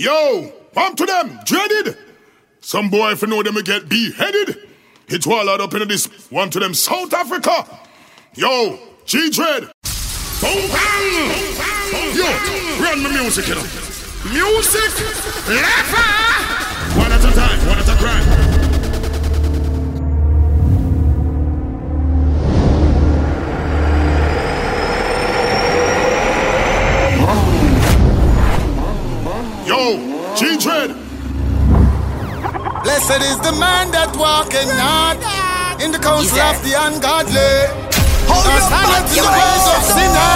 Yo, pump to them, dreaded. Some boy, if you know them, will get beheaded. It's all out up in this one to them, South Africa. Yo, G Dread. Boom, bang. Yo, run the music, you know. Music, lever. One at a time, one at a crime. Blessed is the man that walketh not in the counsel of the ungodly. Or standeth in the ways of sinner.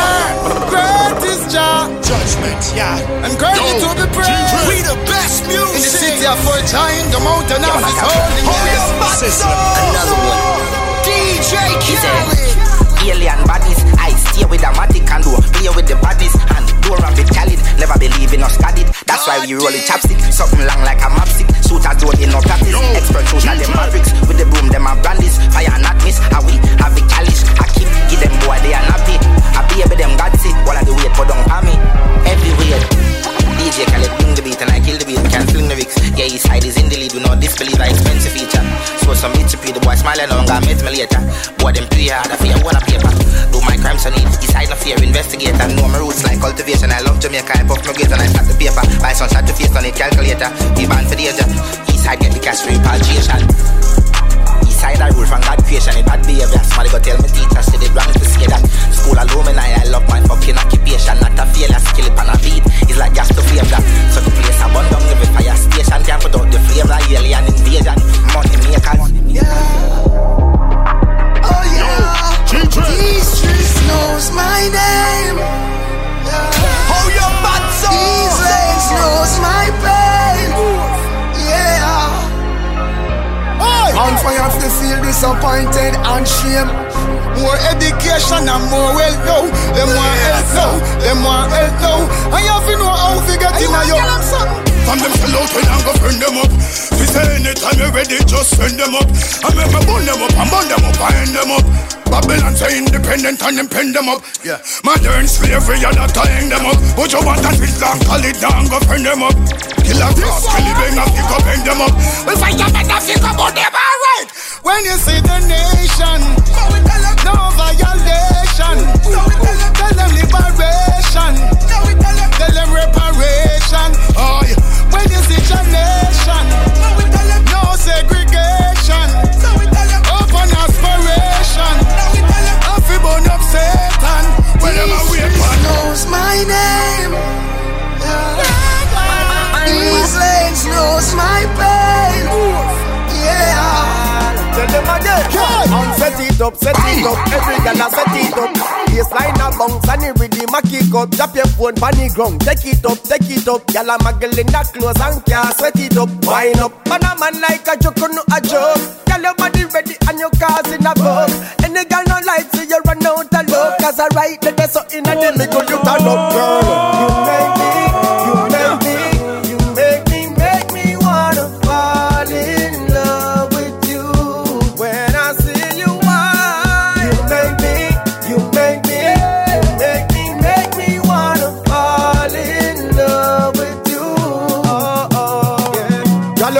Great is Jah. Judgment, yeah. And greatly to be praised. We the best music. In the city of full giant, the mountain of his holiness. Another one. DJ Khaled. Alien bodies, I stay with the matic and do play with the bodies and do around with Khalid. Never believe in us, it. That's why we roll it chapstick, something long like a mapstick. Shooters don't in no practice. Expert shooter, them mavericks. With the broom, them are brandies. Fire not miss. How we have it calish. I keep give them boy, they are nappy. I baby them got it. While I do wait for don't Yeah, side is in the lead. Do not disbelieve our expensive feature. So some bitch the boy smiling on got met me later. Boy them play hard. I fear one a paper. Do my crimes on it. His side no fear. Investigate know my roots like cultivation. I love Jamaica. I puff my grades and I start the paper. Some shot to face on it. Calculator. We ban for the agent. East side get the cash repatriation. East side I rule from God creation. It bad behavior. Somebody go tell me teacher. Say they wrong to say that. School alone I, I love my fucking occupation. Not a failure. Skill it on a beat. It's like gas to flame that. So the place I burn down every fire station. Can't put out the flame like alien invasion. Money makers. Yeah. Oh yeah. Yo, G These streets knows my name. On fire to feel disappointed and shame. More education and more wealth now. Them want help now. Them want help now. You have to know how to get in a your. From them sell out when I go friend them up. Say anytime you're ready, just send them up. I make me burn them up, and burn them up, and end them up. Babylon say independent and them pen them up. Yeah. Modern slavery, you not tying them up. But you want that with long, call it down, go friend them up. Kill a cross, kill it, bang, pick up, hang them up. We fight them and up, but them alright. When you see the nation, no violation. Tell them liberation. Tell them reparation. Oh, yeah. When you see your nation, no segregation. Open aspiration. Happy burn up Satan. When them a wait for- knows my name. Yeah. These lanes knows my pain. Yeah. Tell them again. It up, set it up. Every gal a set it up. Baseline a bounce and the rhythm a kick up. Drop your phone the ground. Take it up, take it up. Gal a muggle in the clothes and can't sweat it up. Wind up. Man a man like a joke, no a joke. Gal your body ready and your cars in a boat. Any gal no like so you run out of love. Cause I right there so in a them me go you turn up, girl.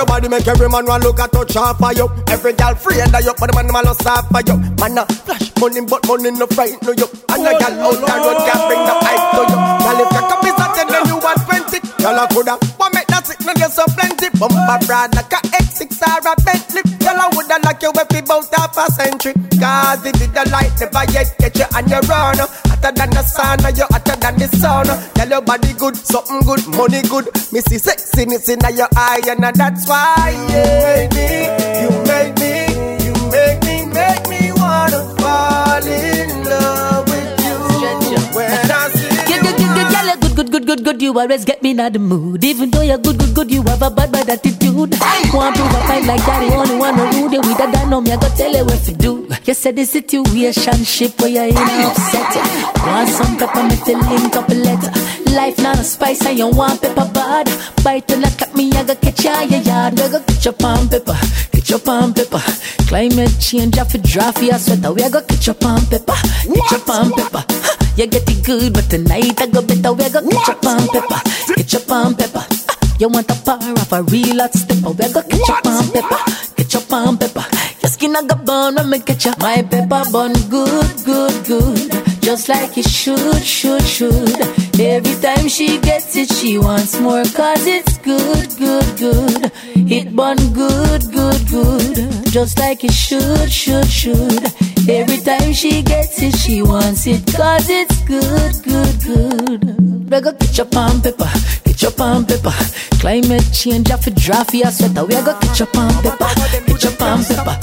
Your body make every man want look at touch off for you. Every girl free and you, but the man man lost off for you. Man, uh, flash money, but money no frighten no you. And a girl out the road can bring the hype to you. Girl, if your cup is a then you want twenty. Girl, I coulda want make that sick, no get so plenty. Bumper brand like a X6 or a Bentley. Woulda like you if about half a century. Cause the light never yet get you on your run. Hotter than the sun, you hotter than the sun. Tell your body good, something good, money good. Me see sexiness in your eye, and that's why yeah. you make me, you make me, you make me, make me wanna fall in good, good. You always get me in the mood. Even though you're good, good, good, you have a bad, bad attitude. Want prove a fight like that, the only one who rude. You with a done, no, me, I go tell you what to do. You said the situation ship where you're in upset. Want some me to link up a letter. Life not a spice, and you want pepper bad. Bite I cut me, I go catch ya, yeah, yeah. I go catch up on pepper, catch up on pepper. Climate change, I feel draft for your sweater. We oh, a go catch up on pepper, catch up on pepper. You get it good, but tonight I go better. Oh, we a go catch up on pepper, catch up on pepper. You want a power of a real hot stepper. Oh, we go ketchup and pepper, ketchup and pepper. Your skin a go burn when me catch ya. My pepper bun good, good, good. Just like it should, should, should. Every time she gets it, she wants more. Cause it's good, good, good. It bun good, good, good. Just like it should, should, should. Every time she gets it, she wants it. Cause it's good, good, good. We go ketchup and pepper, ketchup and pepper. Climate change, I feel draft for sweater. We go ketchup and pepper, ketchup and pepper.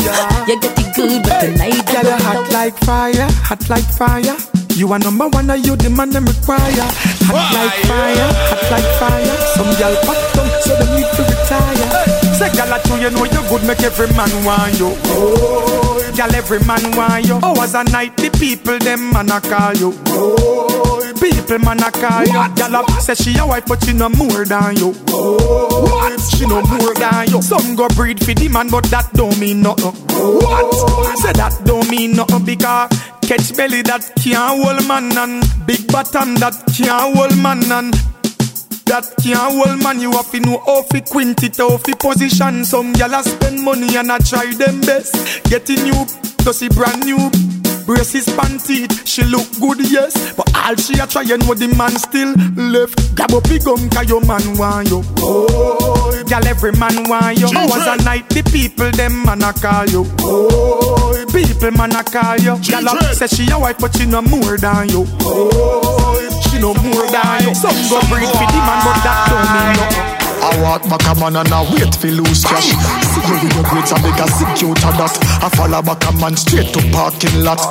You get it good, but tonight Girl, you hot like fire, hot like fire. You are number one, are you the man them require? Hot like fire, hot like fire. Some girl pop down, so they need to retire. Say, girl, I tell you know you good, make every man want you. Oh, girl, every man want you. Oh, Hours a night, the people them man a call you. Oh, people man a call you. Girl, I say she a wife, but she no more than you. Oh, what? She no more than you. Some go breed for the man, but that don't mean nothing. What? Say that don't mean nothing because catch belly that can't hold man and big bottom that can't hold man and that can't hold man, you have to know how fi quint it, how fi position. Some gyal a spend money and I try them best. Getting you, to see brand new. Braces panty, she look good, yes. But all she a try and know the man still left. Grab up big gum, cause your man want you. Oh, gyal every man want you. Hours a night, the people them man a call you. Oh, people man a call you. Gyal a say she a wife, but she no more than you. Oh, she no more than you. Some go breed for the man, but that don't mean nothing. I walk back a man and I wait for lose cash. See you with your grades and big a to that. I follow back a man straight to parking lot.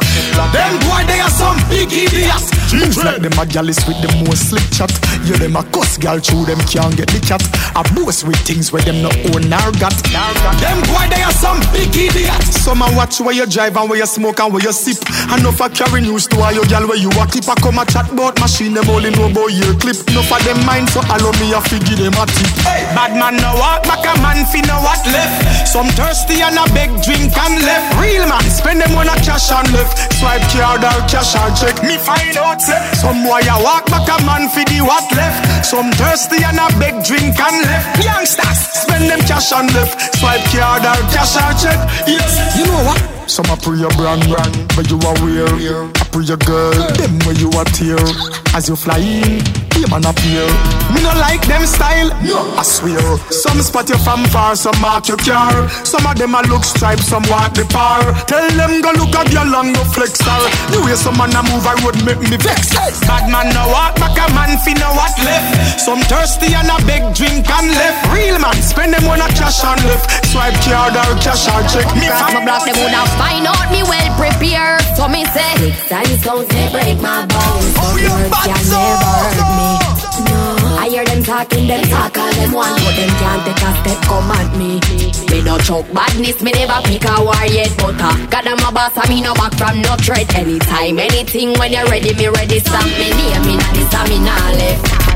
Them boy they are some big idiots. Move like them a gallus with the most slick chat. Yeah, them a cuss gal through them can't get the chat. I boast with things where them no own nor got. Them boy they are some big idiots. Some a watch where you drive and where you smoke and where you sip. And no for carry news to all your gal where you a keep a come a chat about machine them only know about your clip. No for them mind so allow me a figure them a tip. Hey, bad man no walk back a man fi no what left. Some thirsty and a big drink and left. Real man spend them on a cash and left. Swipe card or cash or check. Me find out some boy a walk back a man fi the what left. Some thirsty and a big drink and left. Youngsters spend them cash and left. Swipe card or cash or check. Yes, you know what? Some a pre your brand, brand, but you are wear. I pre your girl, them where you are tear. As you fly in, be man appear. Me no like them style, I swear. Some spot you from far, some mark your car. Some of them a look stripes, some walk the par. Tell them go look at your long go flex her. You hear some man a move, I would make me vex. Bad man no walk back a man fi no what left. Some thirsty and a big drink and left. Real man spend them on a cash and left. Swipe card or cash or check me. Cause my block them woulda find out me well prepared So me say Six and stones they break my bones Oh, words can never talking, them talk all them want. But them can't take a step come at me. Me no choke badness, me never pick a war yet. But uh, God I'm a boss, I me no back from no threat. Anytime, anything, when you're ready, me ready Stamp me. Name in this, I me nah left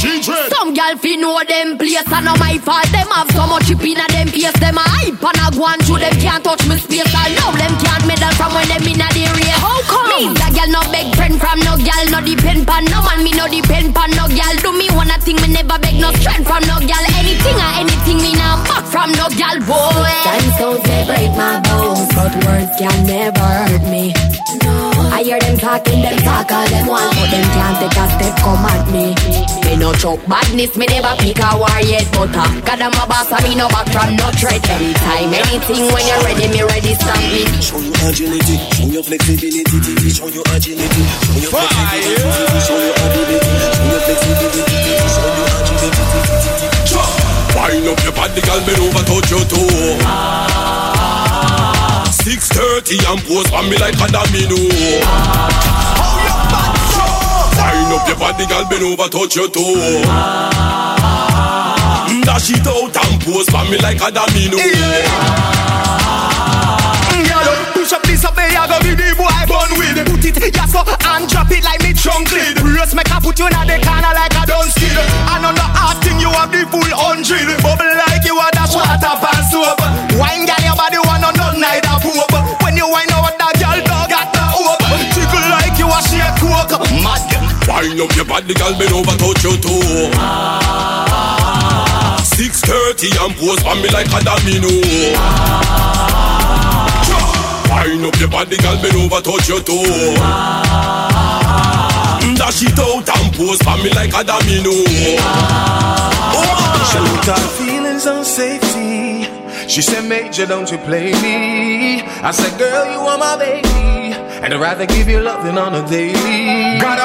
some gal fi know them place and no my fault. Them have so much chip inna them face. Them a hype and a go on through them can't touch me space. I love them can't medal from when them inna the race. How come? Me a gal no beg friend from no gal. No depend pan no man. Me no depend pan no gal. Do me one a thing me never beg no strength from no gal. Anything or anything me nah back from no gal. Boy. Time stones they break my bones, but words can never hurt me. No. I hear them talking, them talk all them want, but them can't take a step come at me. Me no choke badness, me never pick a war yet, but uh, God I'm a boss, and me no back from no threat. Anytime, anything, when you're ready, me ready, stamp me. Show your agility, show your flexibility, show your agility, show your flexibility, show your ability, show your flexibility, show your agility. Wind up your body, girl, bend over, touch your toe. 6.30 and pose on me like a domino. Wind up your body, girl, bend over, touch your toe. Dash it out and pose on me like a domino. Girl, push up this up there, I go be the boy born with. Put it, yes, so, and drop it like me trunk lid Brace make I put you in the corner like a done still And the hard thing, you have the full hundred. Bubble like you are dash water pass soap. Wine girl, your body Wind up your body, girl, bend over, touch your toe. Ah, 630 and pose on me like a domino. Ah, Wind up your body, girl, bend over, touch your toe. Ah, Dash it out and pose on me like a domino. She looked at feelings on safety. She said, Major, don't you play me. I said, Girl, you are my baby. And I'd rather give you loving on a daily. Got a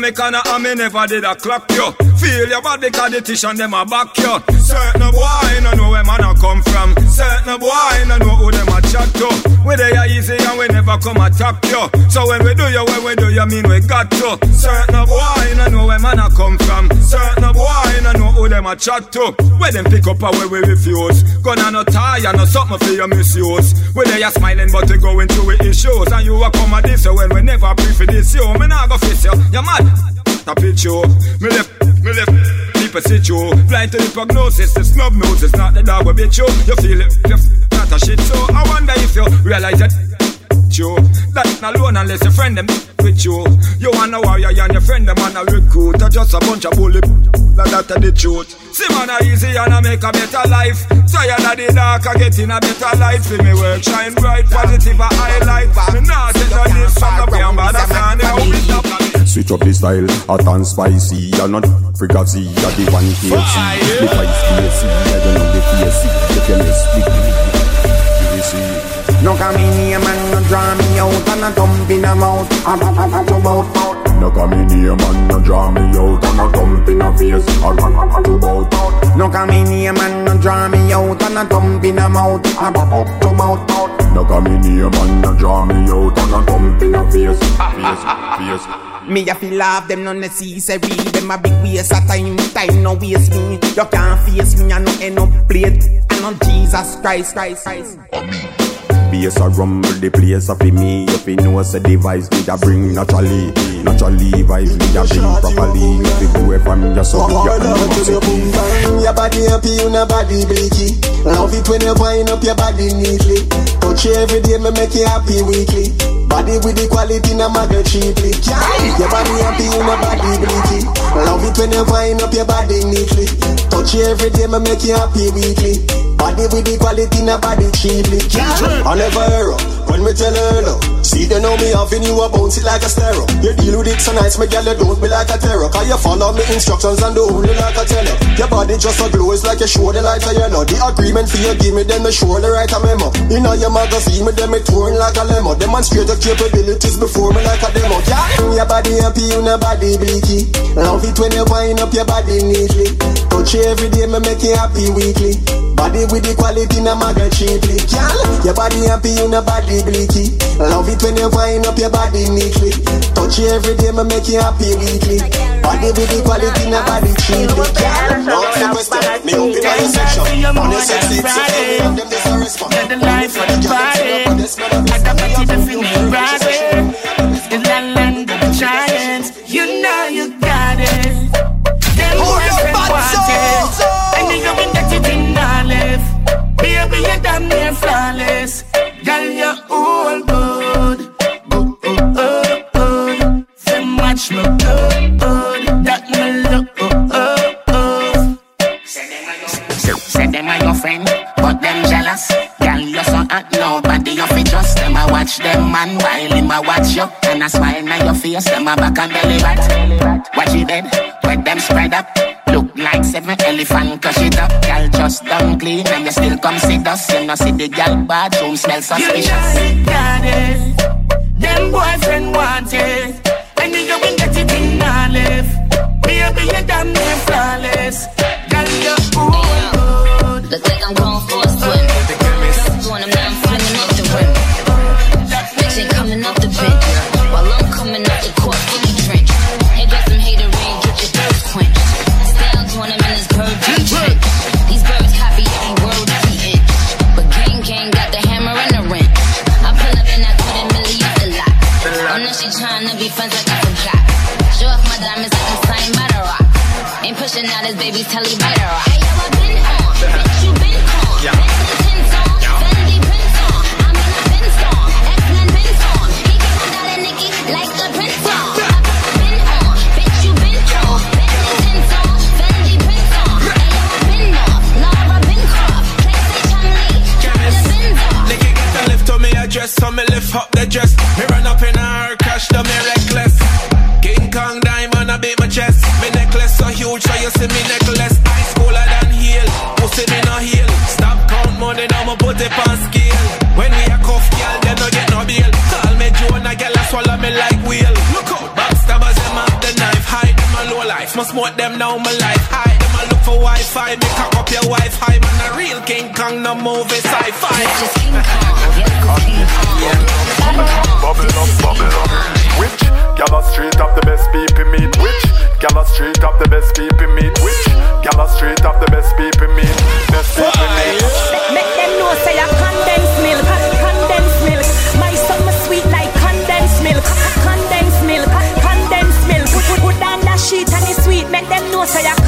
me corner and me never did a clock you. Feel your body cause the and them a back you. Certain boy no know where man a come from. Certain boy no know who them a chat to. We they are easy and we never come attack you. So when we do you, when we do you mean we got to. Certain boy no know where man a come from. Certain boy no know who them a chat to. Where them pick up and where we refuse. Gonna no tie no something for your misuse. We they are smiling but we going through with issues. And you a come at this so when we never pre for this you. Me nah go face you. You mad? Tap it you. Me left, me left. Sit you. Blind to the prognosis. The snub nose is not the dog will bit you. You feel it. You f- not a shit. So I wonder if you realize that you. That not alone unless your friend them with you. You wanna warrior and your friend them on a recruit. Or just a bunch of bully. That that the truth. See man a easy and I make a better life. Tired of the dark, I get in a better light. See me work shine bright, positive a highlight. Me not take no this from the brain, but I'm not the how we stop. Switch up the style, hot and spicy You're not fricassee, you're the one KFC The price KFC, I don't know the KFC If you miss No come in here man, no draw me out And a thump in a mouth, a a a a to mouth. No come in here man, no draw me out And a thump in a face, a a a to mouth. No come in here man, no draw me out And a thump in a mouth, a a a to mouth. No come in here man, no draw me out And a thump in a face, face, face. Me a feel love them no necessary. Them a big waste of time, time no waste me. You can't face me and no end up plate And on Jesus Christ, Christ, Christ Bass a rumble the place of me If you know say device need a bring naturally Naturally vibes need a bring properly. If you do it from your soul your animosity Your body happy, you no body bleaky. Love it when you wind up your body neatly. Touch you every day, me make you happy weekly. Body with the quality, no matter cheaply. Your body happy, you no body bleaky. Love it when you wind up your body neatly. Touch you every day, me make you happy weekly Body with the quality, no body cheaply I never error when me tell her no See they know me having you a bounce it like a stereo You deal with it so nice, me girl, you don't be like a terror. Cause you follow me instructions and do only like a teller. Your body just a glow, it's like you show the light of yellow The agreement for you give me, then me surely write a memo. You know your magazine, me then me touring like a limo Demonstrate your capabilities before me like a demo. Yeah, your body happy, you no body bleaky. Love it when you wind up your body neatly. Touch you every day, me make you happy weekly. Body with the quality, no matter cheaply. Girl, your body happy, you no body bleaky Love it when you wind up your body neatly. Touch you every day, me make you happy weekly. Body with the quality, no body cheaply Girl, no question, me up in my section. On your sexy, me and them there's a response And a smile on your face, them a back and belly rat. Watch it dead, let them spread up. Look like seven elephant crush it up. Girl just done clean and you still come see us. You know see the girl bathroom smell suspicious. You got it. Them boyfriend want it. And you will get it in knowledge. Baby, you damn near flawless. Girl, you're good. Look like I'm going for Ain't pushing out his baby's telly rock. Hey yo, I been on, bitch you been on. Yeah. Tints on, Fendi prints on. I'm in a Benz X-Men Benz on. He keep my daughter Nikki like a prince on. Been on, bitch you been on. Bentley tints on, Fendi prints on. Hey yo, I been off, Laura been croft. Clay say Chun-Li, drop the Benz off. Nigga the lift to me address, so me lift up the dress. Me run up in her cash, the me a must smoke them now my life. high. them a look for Wi-Fi, me cock up your Wi-Fi. Man, a real King Kong, no movie sci-fi. Bubble up, bubble up. Which? Gala straight up the best people meet. Which? Gala straight up the best people meet. Which? Gala straight up the best people meet. Best people meet. Make them know say I condensed milk, Make them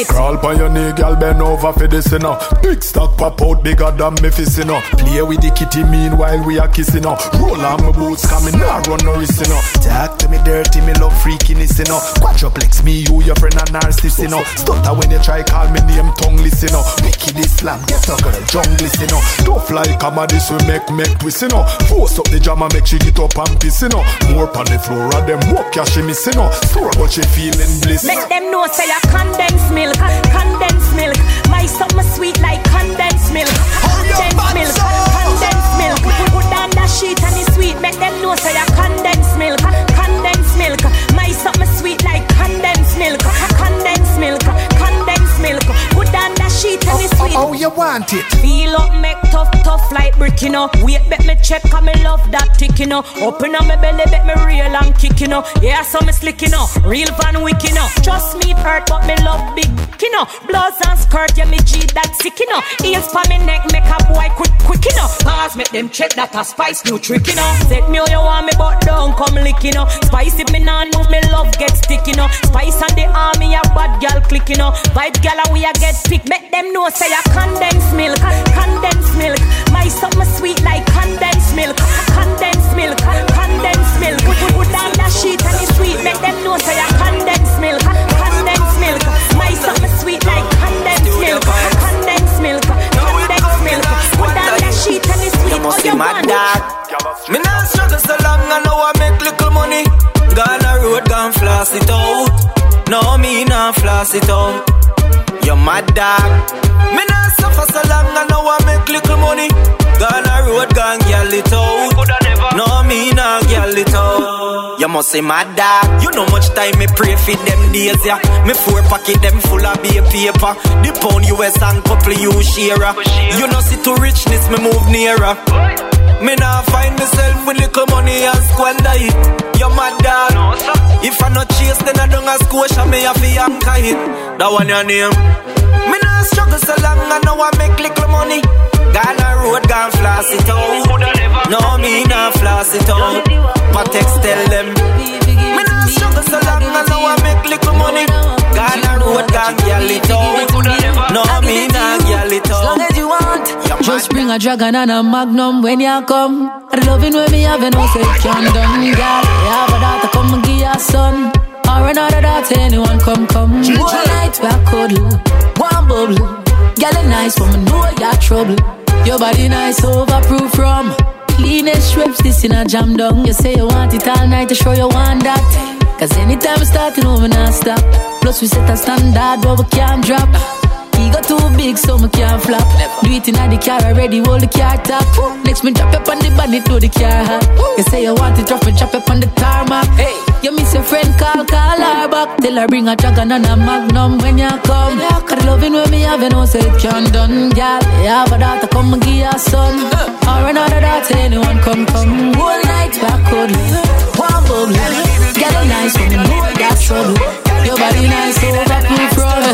it? Crawl pa your knee, girl, bend over for this, you know. Big stock pop out bigger than me fist, you know. Play with the kitty meanwhile we are kissing, you know. Roll on my boots, coming now run no risk, you know. Talk to me dirty, me love freakiness, you know. Quadruplex me, you, your friend and narcissist, you know. Stutter when you try call me name, tongue listen, you know. Wicked Islam, get a girl, jungle, you know. Tough like comedy, so make, make twist, you know. Force up the jam and make she get up and piss, you know. More on the floor, and them walk, yeah, she miss, you know. Store, she feeling bliss. Make them know say I condensed milk, condensed milk. My summer sweet like condensed milk, condensed milk, condensed milk. Put, put down that sheet and it's sweet. Make them know say I condensed milk, condensed milk. My summer sweet like condensed milk, condensed milk, condensed milk. Put down that sheet and it's sweet. Oh, you want it? Feel up, make tough, tough like brick, you know. Wait, bet me check, cause me love that tick, you know. Open up my belly, bet me real and kick, you know. Yeah, so me slick, you know. Real Van Wick, you know. Trust me, hurt, but me love big, you know. Blouse and skirt, yeah, me G that sick, you know. Heels for me neck, make a boy quick, quick, you know. Pause, make them check that a spice, new trick, you know. Set me how you want me, but don't come lick, you know. Spice if me nah know, me love get stick, you know. Spice and the army, a bad gal click, you know. Vibe gal, we a get pick. Make them know, say I condensed milk, condensed milk. My summer sweet like condensed milk, condensed milk, condensed milk. Put, put, put down that sheet and it's sweet. Make them know, say I condensed milk, condensed milk. My summer sweet like condensed milk, condensed milk, condensed milk. Put down that sheet and it's sweet. You must Oh, be you mad it? Me not struggle so long, I know I make little money. Gone a road, gone floss it out. No, me not floss it out. Mad dog. Me not suffer so long, I know I make little money. Gone a road, gone gyal it out. No, me not gyal it out. You must say my dog. You know much time me pray for them days, yeah. Me four pocket them full of beer paper. The pound US and couple you share. You know see to richness, me move nearer. Me nah find myself with little money and squander it. You mad dog. If I not chase, then I don't ask question. Me have to anchor it. That one your name. Me nah struggle so long. I know I make little money. Gone a road, gone floss it out. Oh. No, me nah floss it out. Patex tell them. Me nah struggle so long. I know I make little money. Gone a road, gone gyal it out. No, me nah gyal it out. As long as you want. Just bring a dragon and a magnum when you come. The loving when me have no can done, girl. You have a daughter, come and give your son. Or another daughter, anyone come, come. One night we a cuddle, one bubble. Girl, it nice, me know you're trouble. Your body nice, overproof from. Cleanest strips, this in a jam down. You say you want it all night to show you want that. Cause anytime we starting oh, over, not stop. Plus, we set a standard, but we can't drop. Ego too big, so me can't flop. Do it in the car already, hold the car top. Next me drop up on the bonnet, do the car hot. You say you want it, drop it, drop up on the tarmac. Hey, you miss your friend, call, call her back. Tell her bring a dragon and a magnum when you come. Cause loving with me, have you know, say it can done, girl. You have a daughter, come and give your son. Or another daughter, anyone come, come. One night, back cold. One bubble. Get a nice one, know that's trouble. Your body nice, overproof from.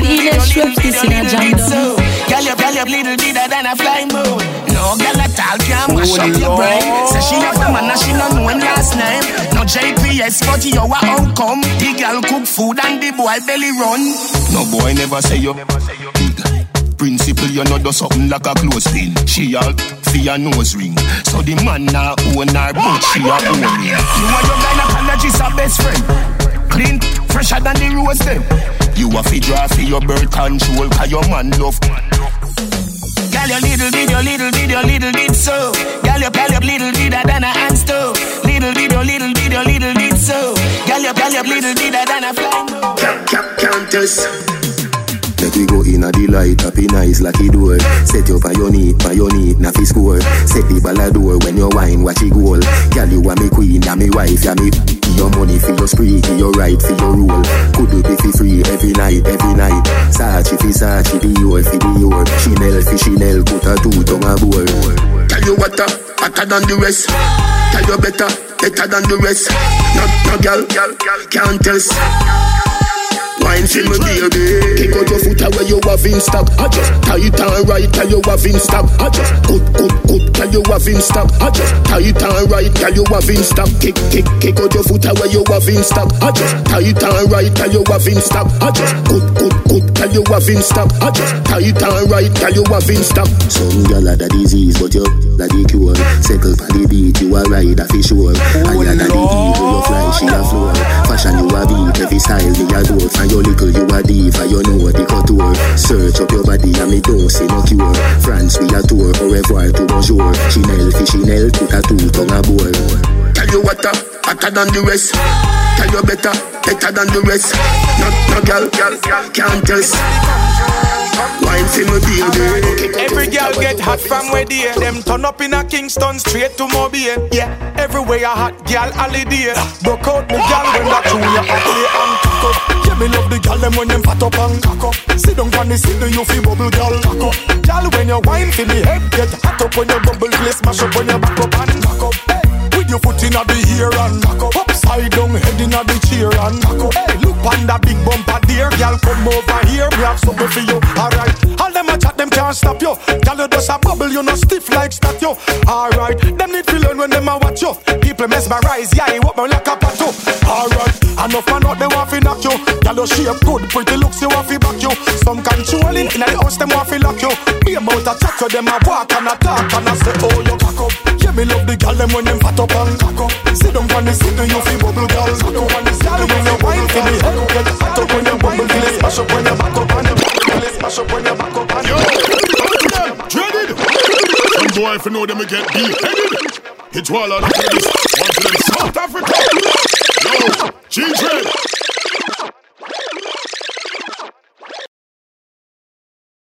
Lean strips, this in a jam down. Girl, you girl, you little bigger than a flying moon. No girl at all can mash up your brain. Say she have the man and she don't know when last name. No JPS, but you a outcome. The girl cook food and the boy belly run. No boy never say you big. Principle, you know, do something like a clothespin. She all for your nose ring. So the man now own her, but she a own. You and your gynecologist are best friend. Clean, fresher than the rose them. You a fi draw for your birth control, cause your man love. Girl, you little bit, you little bit, you little bit so. Girl, you girl, you little bigger than a hand stove. Little bit, you little bit, you little bit so. Girl, you girl, you little bigger than a flying moon. Countess. We go in a delight, happy nice lucky door. Set you for your need, for your need, na score. Set the ball a door when you wine, watch it goal. Girl, you are me queen, ya me wife, ya me. Your money for your spree, your right for your rule. Could do be fi free every night, every night. Sachi fi Sachi, your fi your. Chanel fi Chanel, put a two tongue a bowl. Tell you what, uh, hotter than the rest. Tell you better, better than the rest. No, no girl, can't test. Wine for me, baby. Kick out your foot away, you have in stock. I just tight and right, tell you have in stock. I just good, good, good, tell you have in stock. I just tight and right, tell you have in stock. Kick, kick, kick out your foot away, you have in stock. I just tight and right, tell you have in stock. I just good, good, good, tell you have in stock. I just tight and right, tell you have in stock. Some gyal a the disease, but you la the cure. Circle for the beat, you a ride a fi sure. And ya na the eagle, you fly, she a floor. Fashion you a beat, every style me a. And your little you a diva, you know the couture. Search up your body and me don't see no cure. France we a tour, au revoir to bonjour. Chanel Chanel, put a two tongue a bowl. Tell you what, uh, hotter than the rest. Tell you better, better than the rest. No, no girl, can't test. Wine me, baby. Every girl get hot from where they Them turn up in a Kingston straight to Mobile. Yeah, everywhere a hot girl holiday. Broke out me girl when that tune you play and cock up. Yeah, me love the girl them when them fat up and cock up. Sit down on the you feel bubble girl cock up. Girl when you wine for me head get hot up when you bubble play smash up when you back up and cock up your foot in the ear and cock up. Upside down head in the chair and cock up. Hey, Look on that big bumper there Girl come over here, have something for you Alright, all them a chat them can't stop you. Girl you just a bubble, you no stiff like statue Alright, them need to learn when them a watch you. People mesmerize, yeah, you me like a pato Alright, enough man out they want fi knock you. Girl you shape good, pretty looks you want fi back you. Some controlling in the house them want fi lock you. Be about a chat to them a walk and a talk And I say oh you girl them when them fat up and cock up Sit down on the seat you fi bubble girl Cock up on the girl when you wine fi the head Get hot up when you bubble till it smash up when you back up and smash up when you back up and you Dreaded. Some boy if you know them get beheaded. It's all on the. One to them South Africa. Yo, G-Dread.